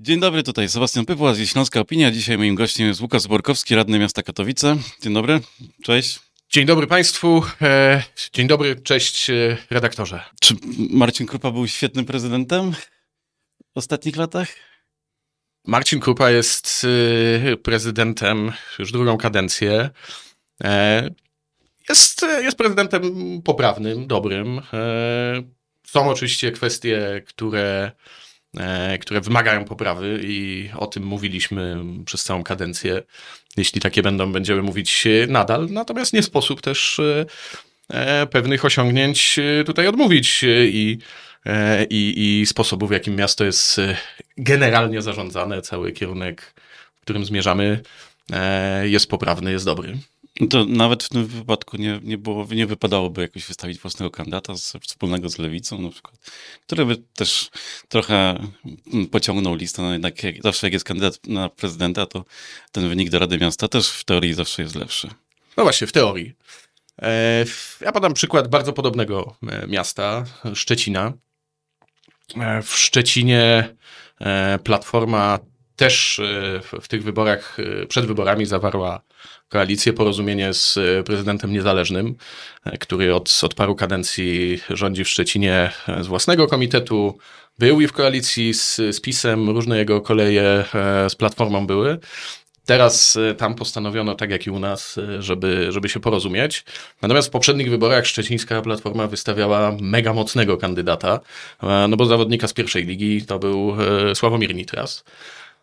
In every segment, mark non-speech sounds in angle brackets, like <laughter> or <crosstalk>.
Dzień dobry, tutaj Sebastian Pypła z Śląska Opinia. Dzisiaj moim gościem jest Łukasz Borkowski, radny miasta Katowice. Dzień dobry, cześć. Dzień dobry Państwu. E, dzień dobry, cześć e, redaktorze. Czy Marcin Krupa był świetnym prezydentem w ostatnich latach? Marcin Krupa jest e, prezydentem już drugą kadencję. Jest, jest prezydentem poprawnym, dobrym. Są oczywiście kwestie, które które wymagają poprawy i o tym mówiliśmy przez całą kadencję. Jeśli takie będą, będziemy mówić nadal. Natomiast nie sposób też e, pewnych osiągnięć tutaj odmówić i, e, i, i sposobu, w jakim miasto jest generalnie zarządzane, cały kierunek, w którym zmierzamy, jest poprawny, jest dobry. To nawet w tym wypadku nie, nie, było, nie wypadałoby jakoś wystawić własnego kandydata z, wspólnego z lewicą na przykład, który by też trochę pociągnął listę. No jednak jak, zawsze jak jest kandydat na prezydenta, to ten wynik do Rady Miasta też w teorii zawsze jest lepszy. No właśnie, w teorii. E, ja podam przykład bardzo podobnego e, miasta, Szczecina. E, w Szczecinie Platforma też w tych wyborach, przed wyborami zawarła koalicję, porozumienie z e, prezydentem niezależnym, e, który od, od paru kadencji rządzi w Szczecinie e, z własnego komitetu. Był i w koalicji z, z PiSem, różne jego koleje z Platformą były. Teraz tam postanowiono, tak jak i u nas, żeby, żeby się porozumieć. Natomiast w poprzednich wyborach szczecińska Platforma wystawiała mega mocnego kandydata, no bo zawodnika z pierwszej ligi to był Sławomir Nitras.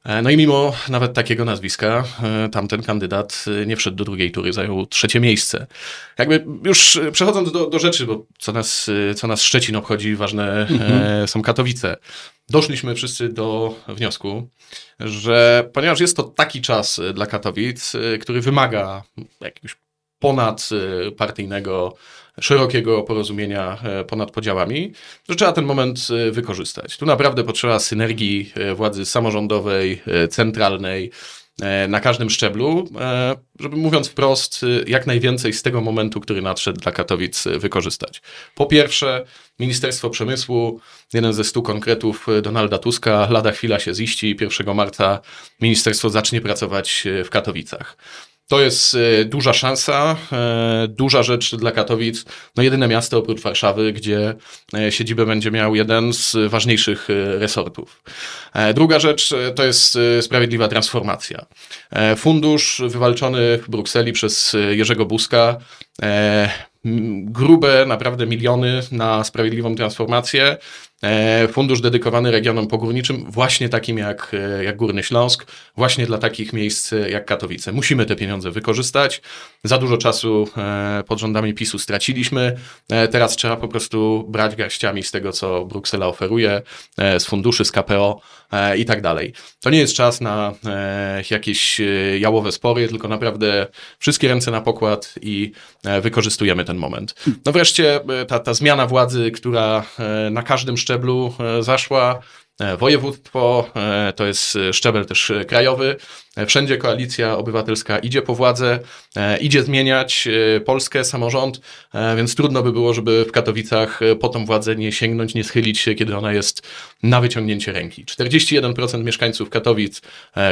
E, no i mimo nawet takiego nazwiska, e, tamten kandydat e, nie wszedł do drugiej tury, zajął trzecie miejsce. Jakby już przechodząc do, do rzeczy, bo co nas, co nas Szczecin obchodzi, ważne mhm. są Katowice. Doszliśmy wszyscy do wniosku, że ponieważ jest to taki czas dla Katowic, który wymaga jakiegoś ponadpartyjnego szerokiego porozumienia e, ponad podziałami, że trzeba ten moment e, wykorzystać. Tu naprawdę potrzeba synergii e, władzy samorządowej, centralnej, na każdym szczeblu, żeby mówiąc wprost, jak najwięcej z tego momentu, który nadszedł dla Katowic, wykorzystać. Po pierwsze, Ministerstwo Przemysłu, jeden ze stu konkretów Donalda Tuska, lada chwila się ziści, 1 marca ministerstwo zacznie pracować w Katowicach. To jest e, duża szansa, e, duża rzecz dla Katowic. No jedyne miasto oprócz Warszawy, gdzie e, siedzibę będzie miał jeden z ważniejszych resortów. Druga rzecz to jest sprawiedliwa transformacja. Fundusz wywalczony w Brukseli przez Jerzego Buzka grube naprawdę miliony na sprawiedliwą transformację. E, fundusz dedykowany regionom pogórniczym, właśnie takim jak, e, jak Górny Śląsk, właśnie dla takich miejsc e, jak Katowice. Musimy te pieniądze wykorzystać. Za dużo czasu pod rządami PiSu straciliśmy. Teraz trzeba po prostu brać garściami z tego, co Bruksela oferuje, z funduszy, z KPO i tak dalej. To nie jest czas na jakieś jałowe spory, tylko naprawdę wszystkie ręce na pokład i wykorzystujemy ten moment. No wreszcie ta, ta zmiana władzy, która na każdym szczeblu e, zaszła. E, województwo e, to jest szczebel też krajowy. Wszędzie koalicja obywatelska idzie po władzę, idzie zmieniać Polskę, samorząd, więc trudno by było, żeby w Katowicach po tą władzę nie sięgnąć, nie schylić się, kiedy ona jest na wyciągnięcie ręki. 41% mieszkańców Katowic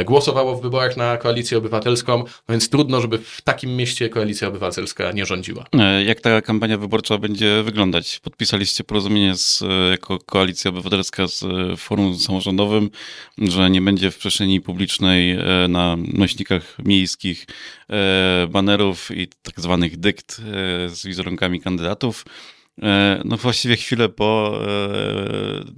głosowało w wyborach na koalicję obywatelską, więc trudno, żeby w takim mieście koalicja obywatelska nie rządziła. Jak ta kampania wyborcza będzie wyglądać? Podpisaliście porozumienie z, jako koalicja obywatelska z forum samorządowym, że nie będzie w przestrzeni publicznej na nośnikach miejskich e, banerów i tak zwanych dykt e, z wizerunkami kandydatów. E, no właściwie chwilę po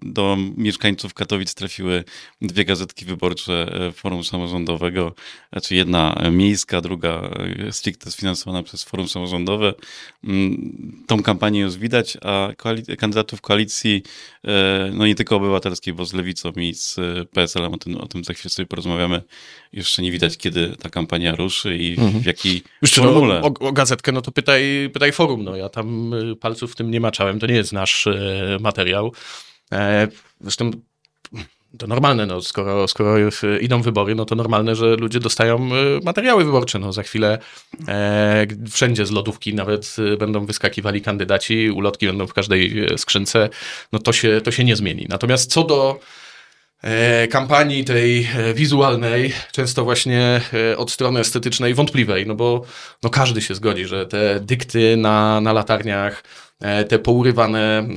do mieszkańców Katowic trafiły dwie gazetki wyborcze Forum Samorządowego, znaczy jedna miejska, druga stricte sfinansowana przez Forum Samorządowe. Mm, tą kampanię już widać, a kandydatów koalicji, no nie tylko obywatelskiej, bo z Lewicą i z PSL-em, o tym, o tym za chwilę sobie porozmawiamy, jeszcze nie widać, kiedy ta kampania ruszy i mhm. w jakiej Wiesz, no, formule. No, o, o, gazetkę, no to pytaj, pytaj forum, no ja tam palców w tym nie maczałem, to nie jest nasz e, materiał. E, zresztą to normalne, no, skoro, skoro idą wybory, no to normalne, że ludzie dostają materiały wyborcze. No, za chwilę e, wszędzie z lodówki nawet będą wyskakiwali kandydaci, ulotki będą w każdej skrzynce, no to się, to się nie zmieni. Natomiast co do e, kampanii tej e, wizualnej, często właśnie e, od strony estetycznej wątpliwej, no bo no każdy się zgodzi, że te dykty na, na latarniach, e, te pourywane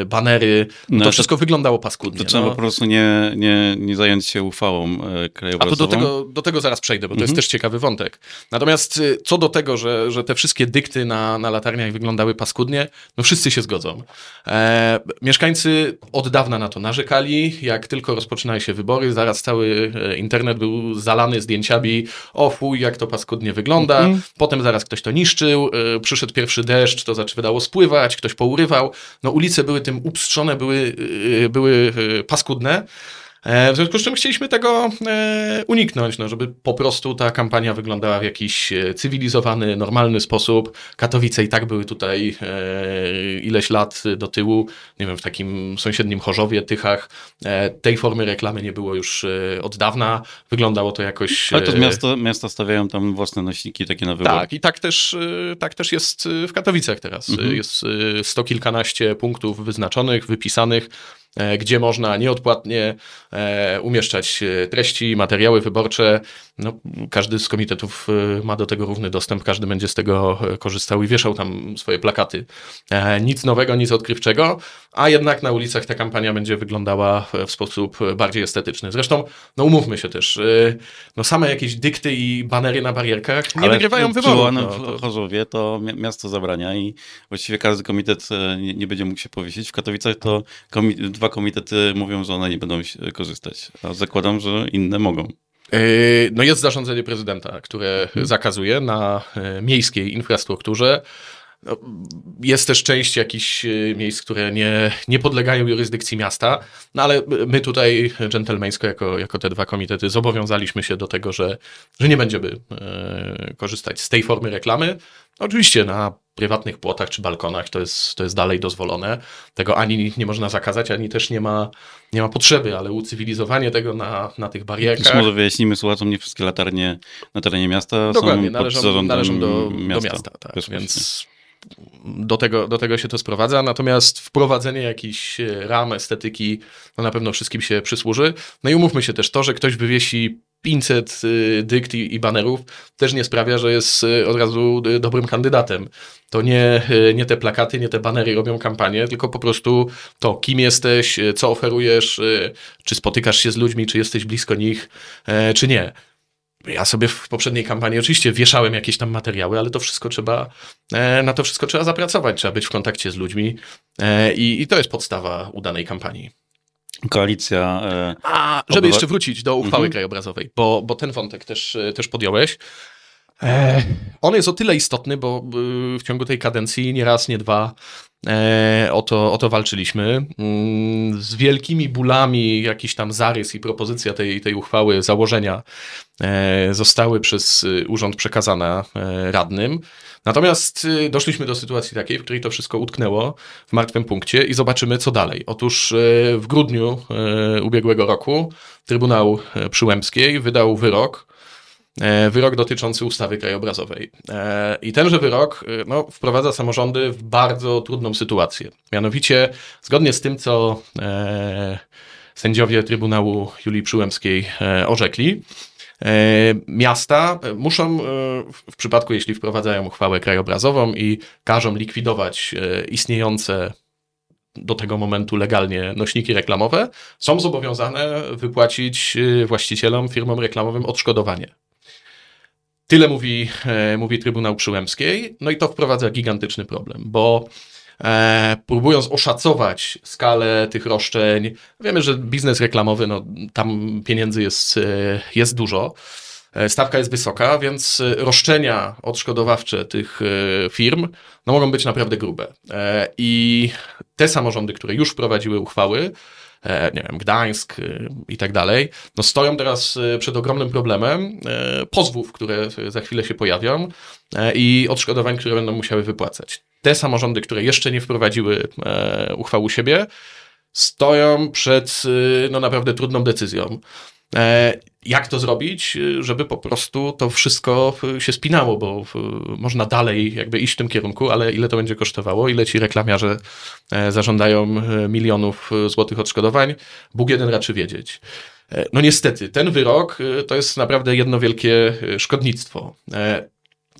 e, banery, No, to to- wszystko wyglądało paskudnie. To trzeba no. po prostu nie, nie, nie zająć się uchwałą e, A krajobrazową. to do tego, do tego zaraz przejdę, bo to jest Mhm. też ciekawy wątek. Natomiast y, co do tego, że, że te wszystkie dykty na, na latarniach wyglądały paskudnie, no wszyscy się zgodzą. E, mieszkańcy od dawna na to narzekali. Jak tylko rozpoczynały się wybory, zaraz cały e, internet był zalany zdjęciami o fuj, jak to paskudnie wygląda. Mhm. Potem zaraz ktoś to niszczył, e, przyszedł pierwszy deszcz, to zaczynało spływać, ktoś pourywał. No ulice były tym upstrzone, były, e, były e, paskudne. E, W związku z czym chcieliśmy tego e, uniknąć, no, żeby po prostu ta kampania wyglądała w jakiś e, cywilizowany, normalny sposób. Katowice i tak były tutaj ileś lat do tyłu, nie wiem, w takim sąsiednim Chorzowie, Tychach. Tej formy reklamy nie było już od dawna. Wyglądało to jakoś... Ale to miasto, miasta stawiają tam własne nośniki takie na wybór. tak, i tak też, tak też jest w Katowicach teraz. Mhm. Jest sto kilkanaście punktów wyznaczonych, wypisanych, gdzie można nieodpłatnie e, umieszczać e, treści, materiały wyborcze. No, każdy z komitetów e, ma do tego równy dostęp, każdy będzie z tego e, korzystał i wieszał tam swoje plakaty. E, Nic nowego, nic odkrywczego, a jednak na ulicach ta kampania będzie wyglądała w sposób bardziej estetyczny. Zresztą, no umówmy się też, e, no same jakieś dykty i banery na barierkach nie Ale wygrywają wyborów. No, w Chorzowie to mi- miasto zabrania i właściwie każdy komitet e, nie, nie będzie mógł się powiesić. W Katowicach to komi dwa komitety mówią, że one nie będą korzystać. A zakładam, że inne mogą. Yy, No jest zarządzenie prezydenta, które zakazuje na e, miejskiej infrastrukturze. No, Jest też część jakichś e, miejsc, które nie, nie podlegają jurysdykcji miasta, no ale my tutaj dżentelmeńsko, jako, jako te dwa komitety, zobowiązaliśmy się do tego, że, że nie będziemy e, korzystać z tej formy reklamy. Oczywiście na prywatnych płotach czy balkonach to jest, to jest dalej dozwolone. Tego ani nie można zakazać, ani też nie ma, nie ma potrzeby, ale ucywilizowanie tego na, na tych Też barierkach. może wyjaśnimy słuchaczom, nie wszystkie latarnie na terenie miasta Dokładnie, są pod należą, zarządem należą do miasta. do miasta tak, więc do tego, do tego się to sprowadza. Natomiast wprowadzenie jakichś e, ram, estetyki, no na pewno wszystkim się przysłuży. No i umówmy się też, to, że ktoś wywiesi 500 y, dykt i, i banerów, też nie sprawia, że jest y, od razu dobrym kandydatem. To nie, nie te plakaty, nie te banery robią kampanię, tylko po prostu to, kim jesteś, co oferujesz, czy spotykasz się z ludźmi, czy jesteś blisko nich, e, czy nie. Ja sobie w poprzedniej kampanii oczywiście wieszałem jakieś tam materiały, ale to wszystko trzeba, e, na to wszystko trzeba zapracować, trzeba być w kontakcie z ludźmi e, i, i to jest podstawa udanej kampanii. Koalicja e, A żeby jeszcze wrócić do uchwały Mhm. krajobrazowej, bo, bo ten wątek też, też podjąłeś. E, on jest o tyle istotny, bo y, w ciągu tej kadencji nie raz, nie dwa e, o, to, o to walczyliśmy. Mm, Z wielkimi bólami jakiś tam zarys i propozycja tej, tej uchwały, założenia e, zostały przez y, urząd przekazane radnym. Natomiast y, doszliśmy do sytuacji takiej, w której to wszystko utknęło w martwym punkcie i zobaczymy, co dalej. Otóż e, w grudniu e, ubiegłego roku Trybunał e, Przyłębskiej wydał wyrok, wyrok dotyczący ustawy krajobrazowej. E, I tenże wyrok e, no, wprowadza samorządy w bardzo trudną sytuację. Mianowicie, zgodnie z tym, co e, sędziowie Trybunału Julii Przyłębskiej e, orzekli, E, Miasta e, muszą, e, w- przypadku jeśli wprowadzają uchwałę krajobrazową i każą likwidować e, istniejące do tego momentu legalnie nośniki reklamowe, są zobowiązane wypłacić e, właścicielom, firmom reklamowym odszkodowanie. Tyle mówi, e, mówi Trybunał Przyłębskiej, no i to wprowadza gigantyczny problem, bo e, próbując oszacować skalę tych roszczeń, wiemy, że biznes reklamowy, no tam pieniędzy jest, e, jest dużo, e, stawka jest wysoka, więc roszczenia odszkodowawcze tych firm no, mogą być naprawdę grube. I te samorządy, które już wprowadziły uchwały, nie wiem, Gdańsk e, i tak dalej, no stoją teraz e, przed ogromnym problemem e, pozwów, które za chwilę się pojawią e, i odszkodowań, które będą musiały wypłacać. Te samorządy, które jeszcze nie wprowadziły e, uchwał u siebie, stoją przed e, no, naprawdę trudną decyzją. E, jak to zrobić, żeby po prostu to wszystko się spinało, bo można dalej jakby iść w tym kierunku, ale ile to będzie kosztowało, ile ci reklamiarze e, zażądają e, milionów złotych odszkodowań, Bóg jeden raczy wiedzieć. E, no niestety, ten wyrok to jest naprawdę jedno wielkie szkodnictwo.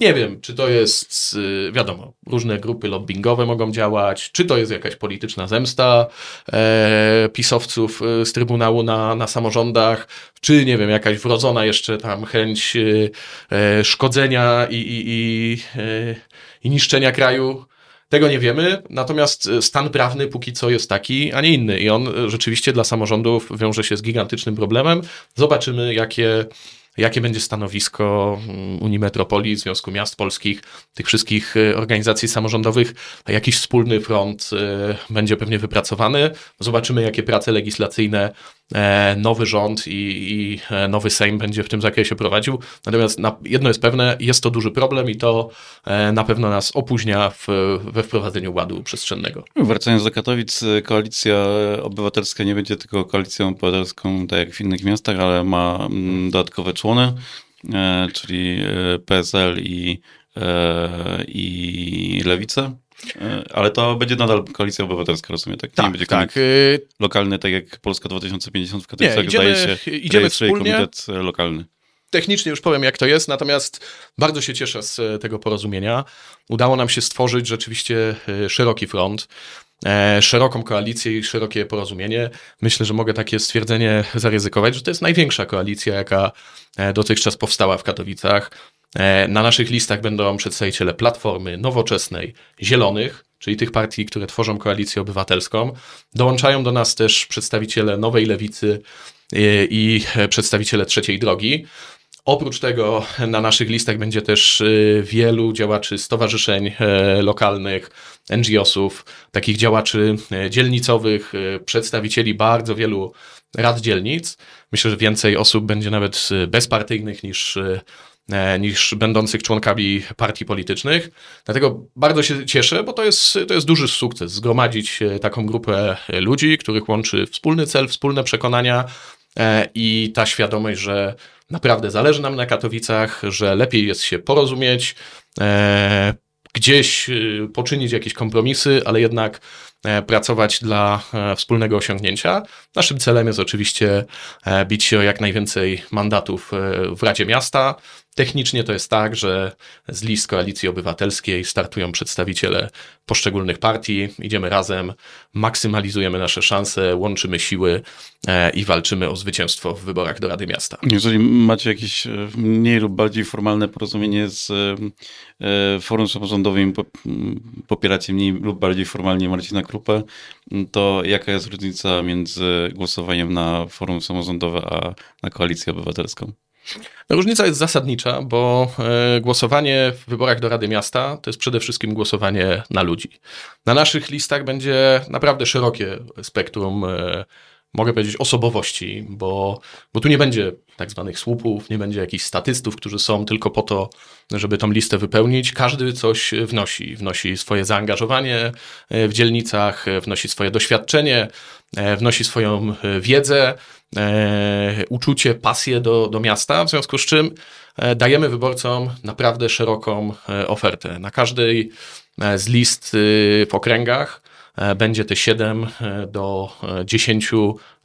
Nie wiem, czy to jest, y, wiadomo, różne grupy lobbyingowe mogą działać, czy to jest jakaś polityczna zemsta e, pisowców y, z Trybunału na, na samorządach, czy nie wiem, jakaś wrodzona jeszcze tam chęć y, e, szkodzenia i, i, i, e, i niszczenia kraju. Tego nie wiemy, natomiast stan prawny póki co jest taki, a nie inny. I on rzeczywiście dla samorządów wiąże się z gigantycznym problemem. Zobaczymy, jakie jakie będzie stanowisko mm, Unii Metropolii, Związku Miast Polskich, tych wszystkich y, organizacji samorządowych. Jakiś wspólny front y, będzie pewnie wypracowany. Zobaczymy, jakie prace legislacyjne E, nowy rząd i, i, e, nowy Sejm będzie w tym zakresie prowadził. Natomiast na, jedno jest pewne, jest to duży problem i to e, na pewno nas opóźnia w, we wprowadzeniu ładu przestrzennego. Wracając do Katowic, koalicja obywatelska nie będzie tylko koalicją obywatelską, tak jak w innych miastach, ale ma mm, dodatkowe człony, czyli PSL i, i Lewicę. E, ale to będzie nadal koalicja obywatelska, rozumiem, tak? Tak, nie będzie tak. lokalny, tak jak Polska 2050 w Katowicach, zdaje się, idziemy wspólnie. komitet e, lokalny. Technicznie już powiem, jak to jest, natomiast bardzo się cieszę z e, tego porozumienia. Udało nam się stworzyć rzeczywiście szeroki front, szeroką koalicję i szerokie porozumienie. Myślę, że mogę takie stwierdzenie zaryzykować, że to jest największa koalicja, jaka dotychczas powstała w Katowicach. E, na naszych listach będą przedstawiciele Platformy, Nowoczesnej, Zielonych, czyli tych partii, które tworzą koalicję obywatelską. Dołączają do nas też przedstawiciele Nowej Lewicy e, i przedstawiciele Trzeciej Drogi. Oprócz tego na naszych listach będzie też e, wielu działaczy stowarzyszeń lokalnych, NGO-sów, takich działaczy dzielnicowych, przedstawicieli bardzo wielu rad dzielnic. Myślę, że więcej osób będzie nawet bezpartyjnych niż E, niż będących członkami partii politycznych. Dlatego bardzo się cieszę, bo to jest, to jest duży sukces zgromadzić e, taką grupę ludzi, których łączy wspólny cel, wspólne przekonania e, i ta świadomość, że naprawdę zależy nam na Katowicach, że lepiej jest się porozumieć, gdzieś poczynić jakieś kompromisy, ale jednak pracować dla wspólnego osiągnięcia. Naszym celem jest oczywiście bić się o jak najwięcej mandatów w Radzie Miasta. Technicznie to jest tak, że z list koalicji obywatelskiej startują przedstawiciele poszczególnych partii, idziemy razem, maksymalizujemy nasze szanse, łączymy siły e, i walczymy o zwycięstwo w wyborach do Rady Miasta. Jeżeli macie jakieś e, mniej lub bardziej formalne porozumienie z e, forum samorządowym, popieracie mniej lub bardziej formalnie Marcina Krupę, to jaka jest różnica między głosowaniem na forum samorządowe a na koalicję obywatelską? Różnica jest zasadnicza, bo e, głosowanie w wyborach do Rady Miasta to jest przede wszystkim głosowanie na ludzi. Na naszych listach będzie naprawdę szerokie spektrum, e, mogę powiedzieć, osobowości, bo, bo tu nie będzie tak zwanych słupów, nie będzie jakichś statystów, którzy są tylko po to, żeby tą listę wypełnić. Każdy coś wnosi. Wnosi swoje zaangażowanie e, w dzielnicach, wnosi swoje doświadczenie, wnosi swoją wiedzę e, uczucie, pasję do, do miasta, w związku z czym e, dajemy wyborcom naprawdę szeroką e, ofertę. Na każdej e, z list y, w okręgach e, będzie te 7 do 10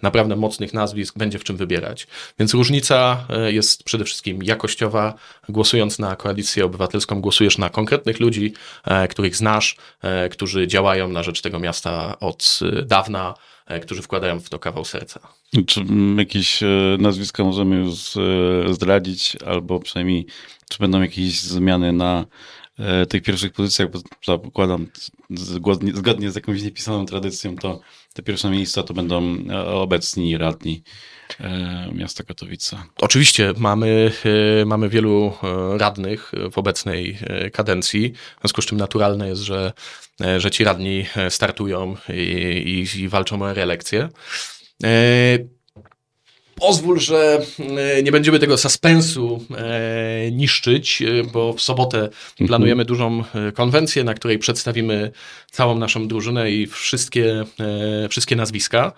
naprawdę mocnych nazwisk, będzie w czym wybierać. Więc różnica jest przede wszystkim jakościowa. Głosując na koalicję obywatelską, głosujesz na konkretnych ludzi, których znasz, którzy działają na rzecz tego miasta od dawna, E, którzy wkładają w to kawał serca. Czy jakieś e, nazwiska możemy już e, zdradzić, albo przynajmniej czy będą jakieś zmiany na tych pierwszych pozycjach, bo zakładam, zgodnie, zgodnie z jakąś niepisaną tradycją, to te pierwsze miejsca to będą obecni radni miasta Katowice. Oczywiście mamy, mamy wielu radnych w obecnej kadencji, w związku z czym naturalne jest, że E, że ci radni e, startują i, i, i walczą o reelekcję. E, pozwól, że nie będziemy tego suspensu niszczyć, bo w sobotę mhm. planujemy dużą konwencję, na której przedstawimy całą naszą drużynę i wszystkie, wszystkie nazwiska.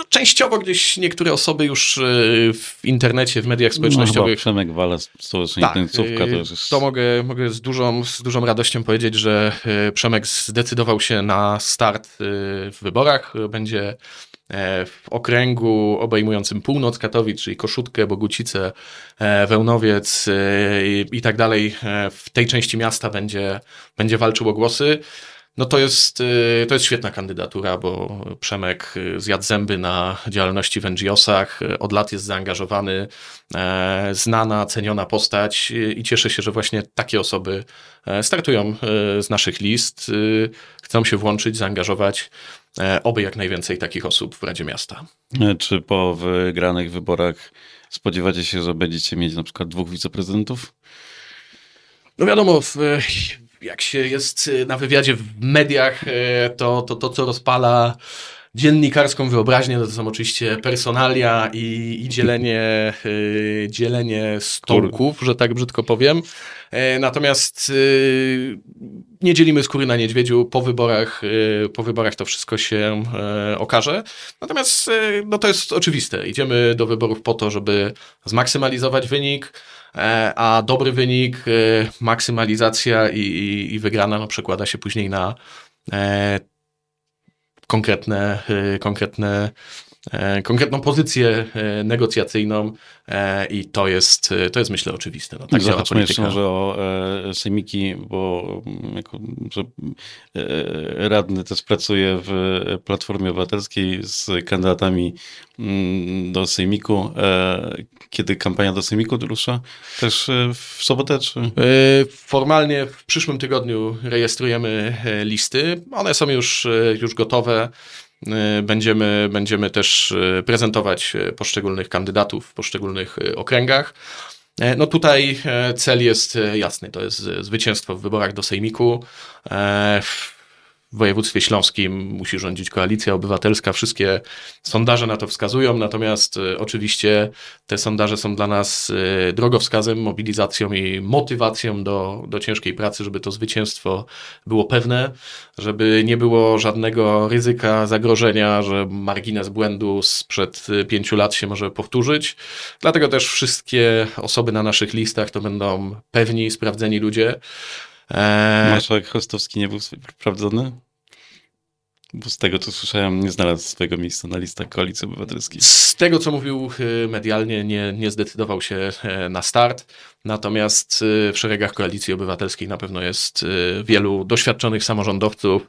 no, częściowo gdzieś niektóre osoby już e, w internecie, w mediach No, społecznościowych. chyba Przemek Wala, stołecznik tak, tańcówka, to e, jest... to mogę, mogę z, dużą, z dużą radością powiedzieć, że e, Przemek zdecydował się na start e, w wyborach. Będzie e, w okręgu obejmującym północ Katowic, czyli Koszutkę, Bogucice, e, Wełnowiec e, i, tak dalej. E, W tej części miasta będzie, będzie walczył o głosy. No to jest, to jest świetna kandydatura, bo Przemek zjadł zęby na działalności w NGO-sach, od lat jest zaangażowany, e, znana, ceniona postać i cieszę się, że właśnie takie osoby e, startują z naszych list, chcą się włączyć, zaangażować, e, oby jak najwięcej takich osób w Radzie Miasta. E, Czy po wygranych wyborach spodziewacie się, że będziecie mieć na przykład dwóch wiceprezydentów? No wiadomo, w, jak się jest na wywiadzie w mediach, e, to to, to co rozpala dziennikarską wyobraźnię, no to są oczywiście personalia i, i dzielenie, e, dzielenie stołków, że tak brzydko powiem. E, Natomiast e, nie dzielimy skóry na niedźwiedziu. Po wyborach, e, po wyborach to wszystko się e, okaże. Natomiast e, no to jest oczywiste. Idziemy do wyborów po to, żeby zmaksymalizować wynik, e, a dobry wynik, e, maksymalizacja i, i, i wygrana no, przekłada się później na konkretne, e, konkretne, konkretną pozycję e, negocjacyjną e, i to jest, e, to jest myślę oczywiste. No, tak Zahaczmy jeszcze może o e, sejmiki, bo mm, jako, że e, radny też pracuje w Platformie Obywatelskiej z kandydatami mm, do sejmiku. E, kiedy kampania do sejmiku rusza? Też e, w sobotę, czy? E, Formalnie w przyszłym tygodniu rejestrujemy e, listy. One są już, e, już gotowe. E, Będziemy, będziemy też e, prezentować e, poszczególnych kandydatów w poszczególnych okręgach. No tutaj cel jest jasny, to jest zwycięstwo w wyborach do Sejmiku. W województwie śląskim musi rządzić koalicja obywatelska. Wszystkie sondaże na to wskazują, natomiast e, oczywiście te sondaże są dla nas e, drogowskazem, mobilizacją i motywacją do, do ciężkiej pracy, żeby to zwycięstwo było pewne, żeby nie było żadnego ryzyka, zagrożenia, że margines błędu sprzed e, pięciu lat się może powtórzyć. Dlatego też wszystkie osoby na naszych listach to będą pewni, sprawdzeni ludzie. E, Marszałek Chostowski nie był sprawdzony? Bo z tego, co słyszałem, nie znalazł swojego miejsca na listach Koalicji Obywatelskiej. Z tego, co mówił y, medialnie, nie, nie zdecydował się e, na start. Natomiast y, w szeregach Koalicji Obywatelskiej na pewno jest y, wielu doświadczonych samorządowców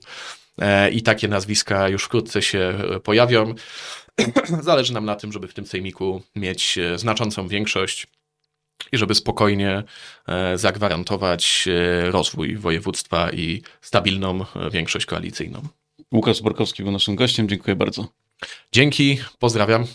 e, i takie nazwiska już wkrótce się e, pojawią. <clears throat> Zależy nam na tym, żeby w tym sejmiku mieć znaczącą większość i żeby spokojnie e, zagwarantować e, rozwój województwa i stabilną e, większość koalicyjną. Łukasz Borkowski był naszym gościem. Dziękuję bardzo. Dzięki, pozdrawiam.